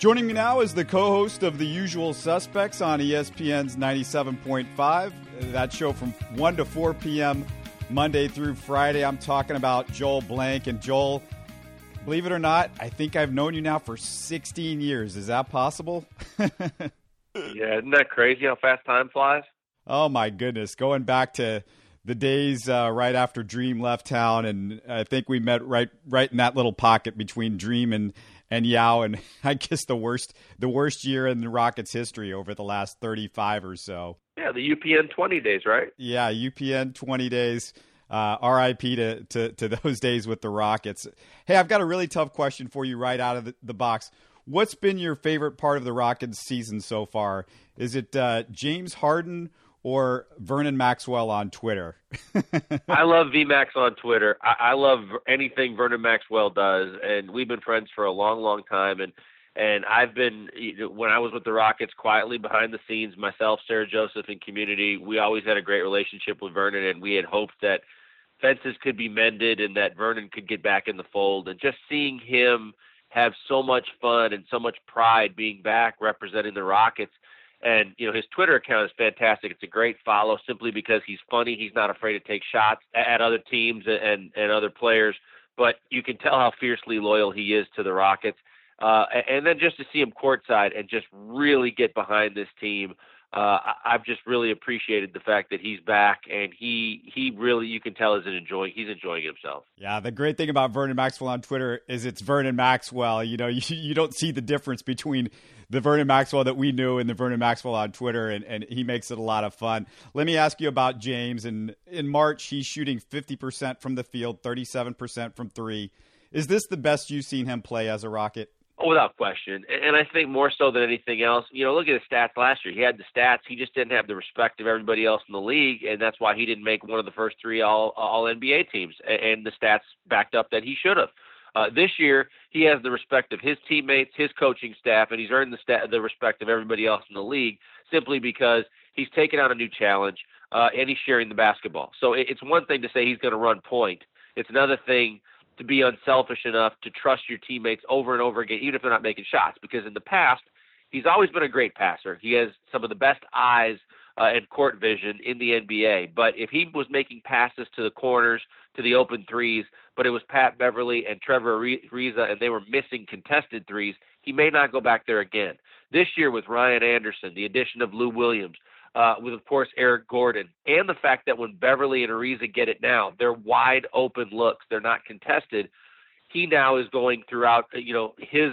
Joining me now is the co host of The Usual Suspects on ESPN's 97.5. That show from 1 to 4 p.m. Monday through Friday. I'm talking about Joel Blank. And Joel, believe it or not, I think I've known you now for 16 years. Is that possible? yeah, isn't that crazy how fast time flies? Oh, my goodness. Going back to the days uh, right after Dream left town, and I think we met right right in that little pocket between Dream and and Yao, and I guess the worst the worst year in the Rockets' history over the last thirty five or so. Yeah, the UPN twenty days, right? Yeah, UPN twenty days. Uh, RIP to, to to those days with the Rockets. Hey, I've got a really tough question for you right out of the, the box. What's been your favorite part of the Rockets season so far? Is it uh, James Harden or Vernon Maxwell on Twitter? I love VMAX on Twitter. I, I love anything Vernon Maxwell does, and we've been friends for a long, long time. And and I've been when I was with the Rockets quietly behind the scenes, myself, Sarah Joseph, and community. We always had a great relationship with Vernon, and we had hoped that fences could be mended and that Vernon could get back in the fold. And just seeing him have so much fun and so much pride being back representing the Rockets and you know his Twitter account is fantastic. It's a great follow simply because he's funny. He's not afraid to take shots at other teams and and other players. But you can tell how fiercely loyal he is to the Rockets. Uh, and then just to see him courtside and just really get behind this team uh, I've just really appreciated the fact that he's back and he he really you can tell is enjoying he's enjoying himself. Yeah, the great thing about Vernon Maxwell on Twitter is it's Vernon Maxwell. You know, you, you don't see the difference between the Vernon Maxwell that we knew and the Vernon Maxwell on Twitter, and, and he makes it a lot of fun. Let me ask you about James. And in March, he's shooting 50% from the field, 37% from three. Is this the best you've seen him play as a Rocket? Oh, without question. And I think more so than anything else, you know, look at his stats last year. He had the stats. He just didn't have the respect of everybody else in the league, and that's why he didn't make one of the first three all all NBA teams. And the stats backed up that he should have. Uh, this year, he has the respect of his teammates, his coaching staff, and he's earned the sta- the respect of everybody else in the league simply because he's taken on a new challenge uh, and he's sharing the basketball. So it, it's one thing to say he's going to run point. It's another thing to be unselfish enough to trust your teammates over and over again, even if they're not making shots. Because in the past, he's always been a great passer. He has some of the best eyes uh, and court vision in the NBA. But if he was making passes to the corners, to the open threes, but it was Pat Beverley and Trevor Ariza, and they were missing contested threes, he may not go back there again. This year with Ryan Anderson, the addition of Lou Williams, uh, with of course Eric Gordon, and the fact that when Beverley and Ariza get it now, they're wide open looks. They're not contested. He now is going throughout, uh, you know, his,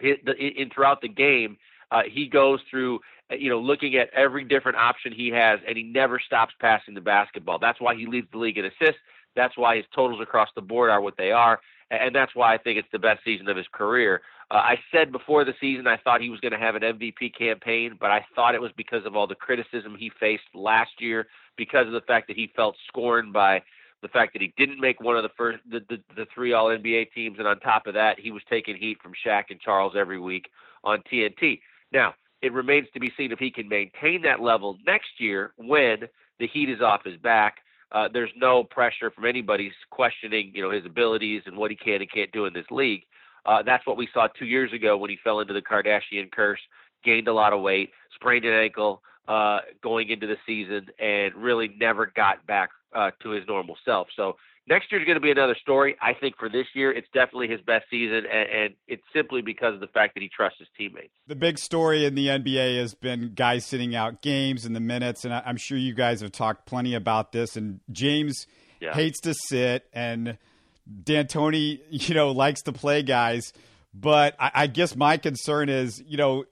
his the, in throughout the game. Uh, he goes through, uh, you know, looking at every different option he has, and he never stops passing the basketball. That's why he leads the league in assists. That's why his totals across the board are what they are, and that's why I think it's the best season of his career. Uh, I said before the season I thought he was going to have an MVP campaign, but I thought it was because of all the criticism he faced last year, because of the fact that he felt scorned by the fact that he didn't make one of the first the, the, the three All NBA teams, and on top of that, he was taking heat from Shaq and Charles every week on TNT. Now it remains to be seen if he can maintain that level next year when the heat is off his back. Uh, there's no pressure from anybody's questioning, you know, his abilities and what he can and can't do in this league. Uh, that's what we saw two years ago when he fell into the Kardashian curse, gained a lot of weight, sprained an ankle uh, going into the season, and really never got back uh, to his normal self. So next year's going to be another story. I think for this year, it's definitely his best season, and, and, it's simply because of the fact that he trusts his teammates. The big story in the NBA has been guys sitting out games and the minutes, and I'm sure you guys have talked plenty about this. And James yeah. hates to sit, and – D'Antoni, you know, likes to play guys, but I, I, guess my concern is, you know,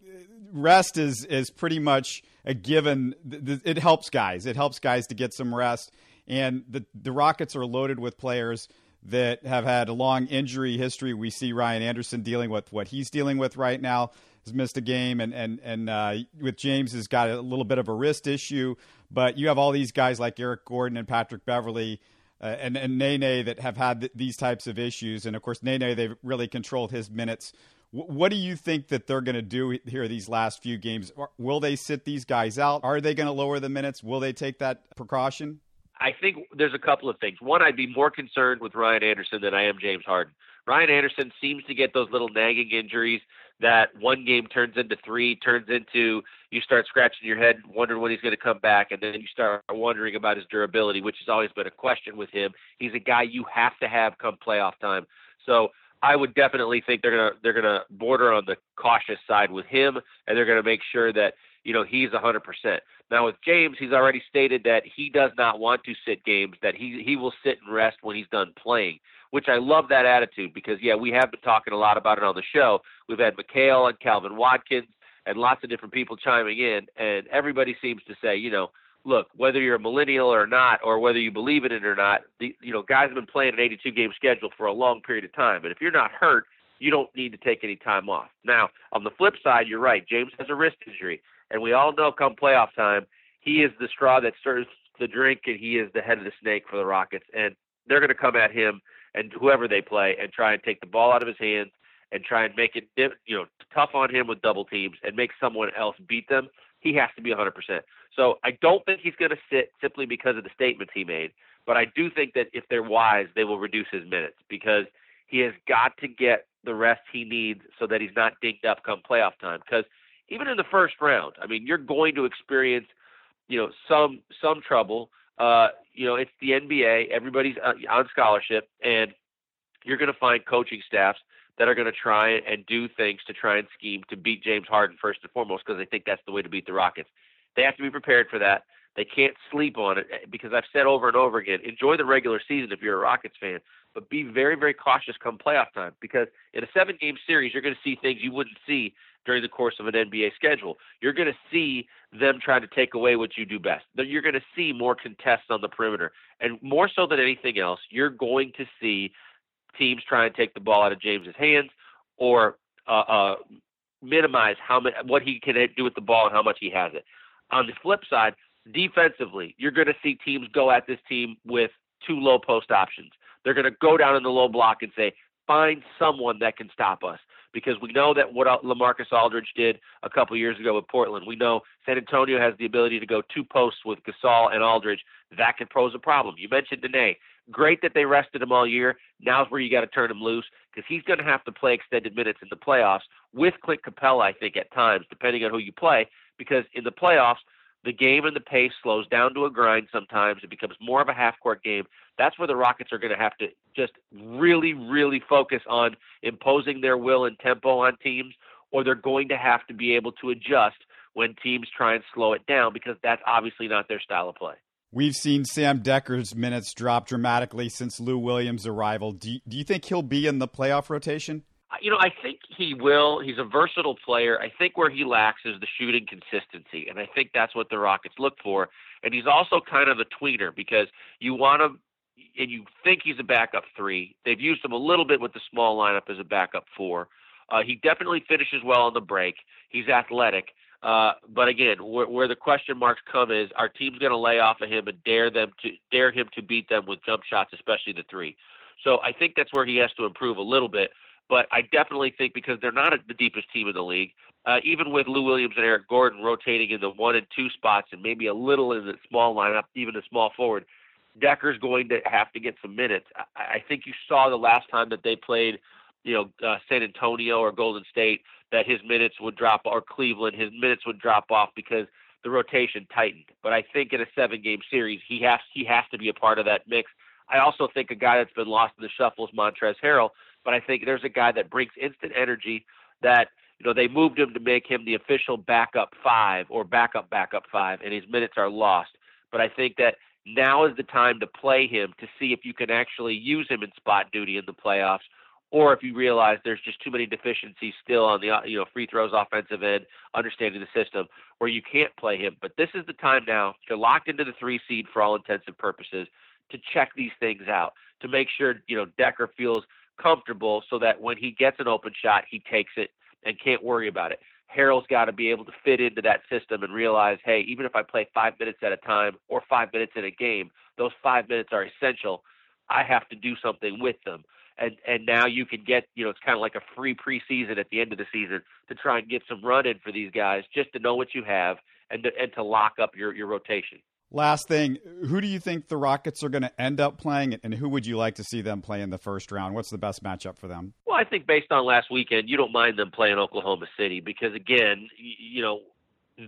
rest is is pretty much a given. It helps guys. It helps guys to get some rest, and the the Rockets are loaded with players that have had a long injury history. We see Ryan Anderson dealing with what he's dealing with right now. Has missed a game, and and and uh, with James has got a little bit of a wrist issue. But you have all these guys like Eric Gordon and Patrick Beverley uh, and, and Nene that have had th- these types of issues. And of course, Nene, they've really controlled his minutes. W- what do you think that they're going to do here these last few games? Will they sit these guys out? Are they going to lower the minutes? Will they take that precaution? I think there's a couple of things. One, I'd be more concerned with Ryan Anderson than I am James Harden. Ryan Anderson seems to get those little nagging injuries that one game turns into three, turns into you start scratching your head, wondering when he's going to come back, and then you start wondering about his durability, which has always been a question with him. He's a guy you have to have come playoff time. So I would definitely think they're gonna they're gonna border on the cautious side with him, and they're gonna make sure that you know he's 100%. Now with James, he's already stated that he does not want to sit games; that he he will sit and rest when he's done playing. Which I love that attitude because yeah, we have been talking a lot about it on the show. We've had McHale and Calvin Watkins and lots of different people chiming in, and everybody seems to say, you know, look, whether you're a millennial or not, or whether you believe in it or not, the you know guys have been playing an 82 game schedule for a long period of time, and if you're not hurt, you don't need to take any time off. Now, on the flip side, you're right. James has a wrist injury, and we all know come playoff time, he is the straw that stirs the drink, and he is the head of the snake for the Rockets, and they're going to come at him and whoever they play and try and take the ball out of his hands and try and make it you know tough on him with double teams and make someone else beat them. He has to be 100%. So I don't think he's going to sit simply because of the statements he made, but I do think that if they're wise, they will reduce his minutes because he has got to get the rest he needs so that he's not dinged up come playoff time. Because even in the first round, I mean, you're going to experience, you know, some some trouble. Uh, you know, it's the NBA. Everybody's uh, on scholarship, and you're going to find coaching staffs that are going to try and do things to try and scheme to beat James Harden first and foremost because they think that's the way to beat the Rockets. They have to be prepared for that. They can't sleep on it eh, because I've said over and over again, enjoy the regular season if you're a Rockets fan, but be very, very cautious come playoff time because in a seven game series, you're going to see things you wouldn't see during the course of an NBA schedule. You're going to see them trying to take away what you do best. You're going to see more contests on the perimeter. And more so than anything else, you're going to see teams try and take the ball out of James's hands or uh, uh, minimize how much, what he can do with the ball and how much he has it. On the flip side, defensively, you're going to see teams go at this team with two low post options. They're going to go down in the low block and say, find someone that can stop us. Because we know that what Lamarcus Aldridge did a couple years ago with Portland, we know San Antonio has the ability to go two posts with Gasol and Aldridge. That could pose a problem. You mentioned Nene. Great that they rested him all year. Now's where you got to turn him loose because he's going to have to play extended minutes in the playoffs with Clint Capela, I think, at times, depending on who you play. Because in the playoffs, the game and the pace slows down to a grind sometimes. It becomes more of a half court game. That's where the Rockets are going to have to just really, really focus on imposing their will and tempo on teams, or they're going to have to be able to adjust when teams try and slow it down because that's obviously not their style of play. We've seen Sam Dekker's minutes drop dramatically since Lou Williams' arrival. Do you, do you think he'll be in the playoff rotation? You know, I think he will. He's a versatile player. I think where he lacks is the shooting consistency, and I think that's what the Rockets look for. And he's also kind of a tweener because you want him, and you think he's a backup three. They've used him a little bit with the small lineup as a backup four. Uh, he definitely finishes well on the break. He's athletic. Uh, but again, where, where the question marks come is: Are teams going to lay off of him and dare them to dare him to beat them with jump shots, especially the three? So I think that's where he has to improve a little bit. But I definitely think because they're not the deepest team in the league, uh, even with Lou Williams and Eric Gordon rotating in the one and two spots and maybe a little in the small lineup, even the small forward, Dekker's going to have to get some minutes. I, I think you saw the last time that they played, you know, uh, San Antonio or Golden State that his minutes would drop, or Cleveland, his minutes would drop off because the rotation tightened. But I think in a seven-game series, he has he has to be a part of that mix. I also think a guy that's been lost in the shuffle is Montrezl Harrell, but I think there's a guy that brings instant energy that you know they moved him to make him the official backup five or backup backup five, and his minutes are lost. But I think that now is the time to play him to see if you can actually use him in spot duty in the playoffs or if you realize there's just too many deficiencies still on the uh, you know free throws offensive end, understanding the system, where you can't play him. But this is the time now. You're locked into the three seed for all intents and purposes to check these things out to make sure you know Dekker feels comfortable so that when he gets an open shot, he takes it and can't worry about it. Harrell's got to be able to fit into that system and realize, hey, even if I play five minutes at a time or five minutes in a game, those five minutes are essential. I have to do something with them and and now you can get you know it's kind of like a free preseason at the end of the season to try and get some run in for these guys just to know what you have and to, and to lock up your your rotation. Last thing, who do you think the Rockets are going to end up playing, and who would you like to see them play in the first round? What's the best matchup for them? Well, I think based on last weekend, you don't mind them playing Oklahoma City because, again, you know,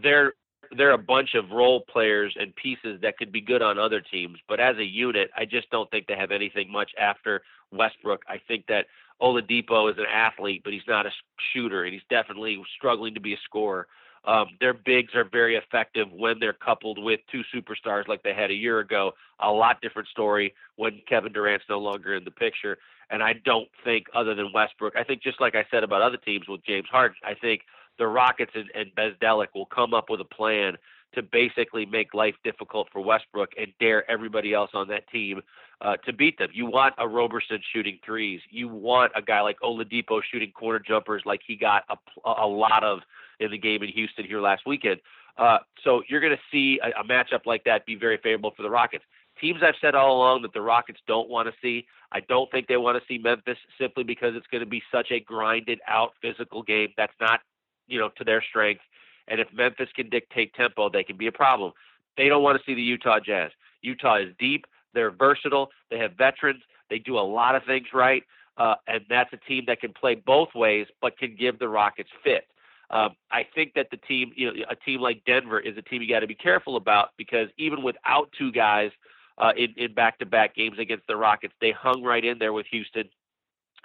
they're they're a bunch of role players and pieces that could be good on other teams, but as a unit, I just don't think they have anything much after Westbrook. I think that Oladipo is an athlete, but he's not a shooter, and he's definitely struggling to be a scorer. Um, their bigs are very effective when they're coupled with two superstars like they had a year ago. A lot different story when Kevin Durant's no longer in the picture. And I don't think, other than Westbrook, I think just like I said about other teams with James Harden, I think the Rockets and, and Bzdelik will come up with a plan to basically make life difficult for Westbrook and dare everybody else on that team uh, to beat them. You want a Roberson shooting threes. You want a guy like Oladipo shooting corner jumpers like he got a, a lot of in the game in Houston here last weekend. Uh, so you're going to see a, a matchup like that be very favorable for the Rockets. Teams I've said all along that the Rockets don't want to see. I don't think they want to see Memphis simply because it's going to be such a grinded out physical game. That's not, you know, to their strength. And if Memphis can dictate tempo, they can be a problem. They don't want to see the Utah Jazz. Utah is deep. They're versatile. They have veterans. They do a lot of things right. Uh, and that's a team that can play both ways, but can give the Rockets fit. Um, I think that the team, you know, a team like Denver is a team you got to be careful about because even without two guys uh, in in back-to-back games against the Rockets, they hung right in there with Houston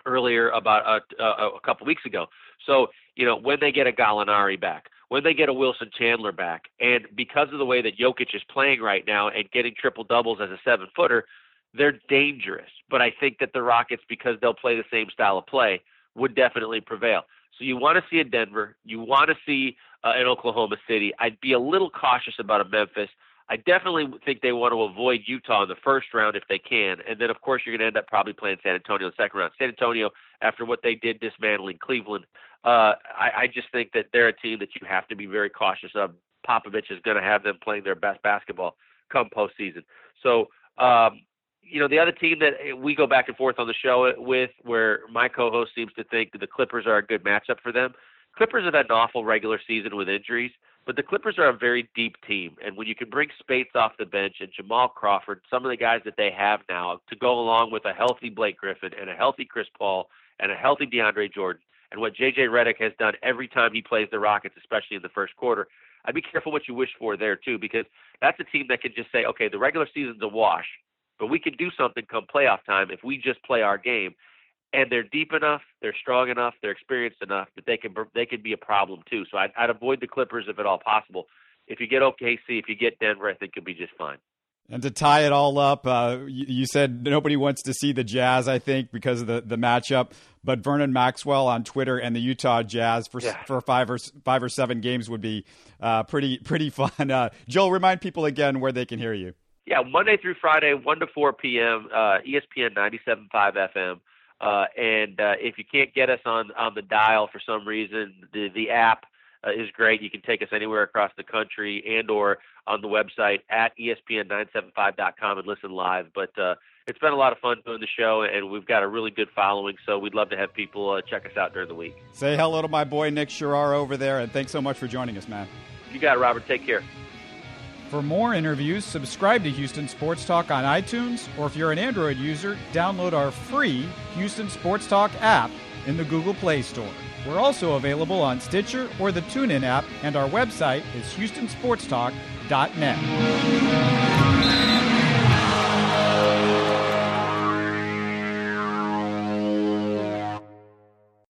earlier about a, a, a couple weeks ago. So you know when they get a Gallinari back, when they get a Wilson Chandler back, and because of the way that Jokic is playing right now and getting triple doubles as a seven-footer, they're dangerous. But I think that the Rockets, because they'll play the same style of play, would definitely prevail. So you want to see a Denver, you want to see uh, an Oklahoma City. I'd be a little cautious about a Memphis. I definitely think they want to avoid Utah in the first round if they can, and then of course you're going to end up probably playing San Antonio in the second round. San Antonio, after what they did dismantling Cleveland, uh, I, I just think that they're a team that you have to be very cautious of. Popovich is going to have them playing their best basketball come postseason. So um, you know, the other team that we go back and forth on the show with, where my co-host seems to think the Clippers are a good matchup for them. Clippers have had an awful regular season with injuries, but the Clippers are a very deep team, and when you can bring Speights off the bench and Jamal Crawford, some of the guys that they have now, to go along with a healthy Blake Griffin and a healthy Chris Paul and a healthy DeAndre Jordan, and what JJ Redick has done every time he plays the Rockets, especially in the first quarter, I'd be careful what you wish for there too, because that's a team that can just say, okay, the regular season's a wash but we can do something come playoff time if we just play our game. And they're deep enough, they're strong enough, they're experienced enough that they can they can be a problem too. So I'd, I'd avoid the Clippers if at all possible. If you get OKC, if you get Denver, I think you'll be just fine. And to tie it all up, uh, you, you, said nobody wants to see the Jazz, I think, because of the, the matchup. But Vernon Maxwell on Twitter and the Utah Jazz for yeah. for five or five or seven games would be uh, pretty pretty fun. Uh, Joel, remind people again where they can hear you yeah, Monday through Friday, 1 to 4 p.m., uh, ESPN 97.5 FM. Uh, and uh, if you can't get us on, on the dial for some reason, the, the app uh, is great. You can take us anywhere across the country and or on the website at ESPN975.com and listen live. But uh, it's been a lot of fun doing the show, and we've got a really good following, so we'd love to have people uh, check us out during the week. Say hello to my boy Nick Sherrar over there, and thanks so much for joining us, man. You got it, Robert. Take care. For more interviews, subscribe to Houston Sports Talk on iTunes, or if you're an Android user, download our free Houston Sports Talk app in the Google Play Store. We're also available on Stitcher or the TuneIn app, and our website is houstonsportstalk.net.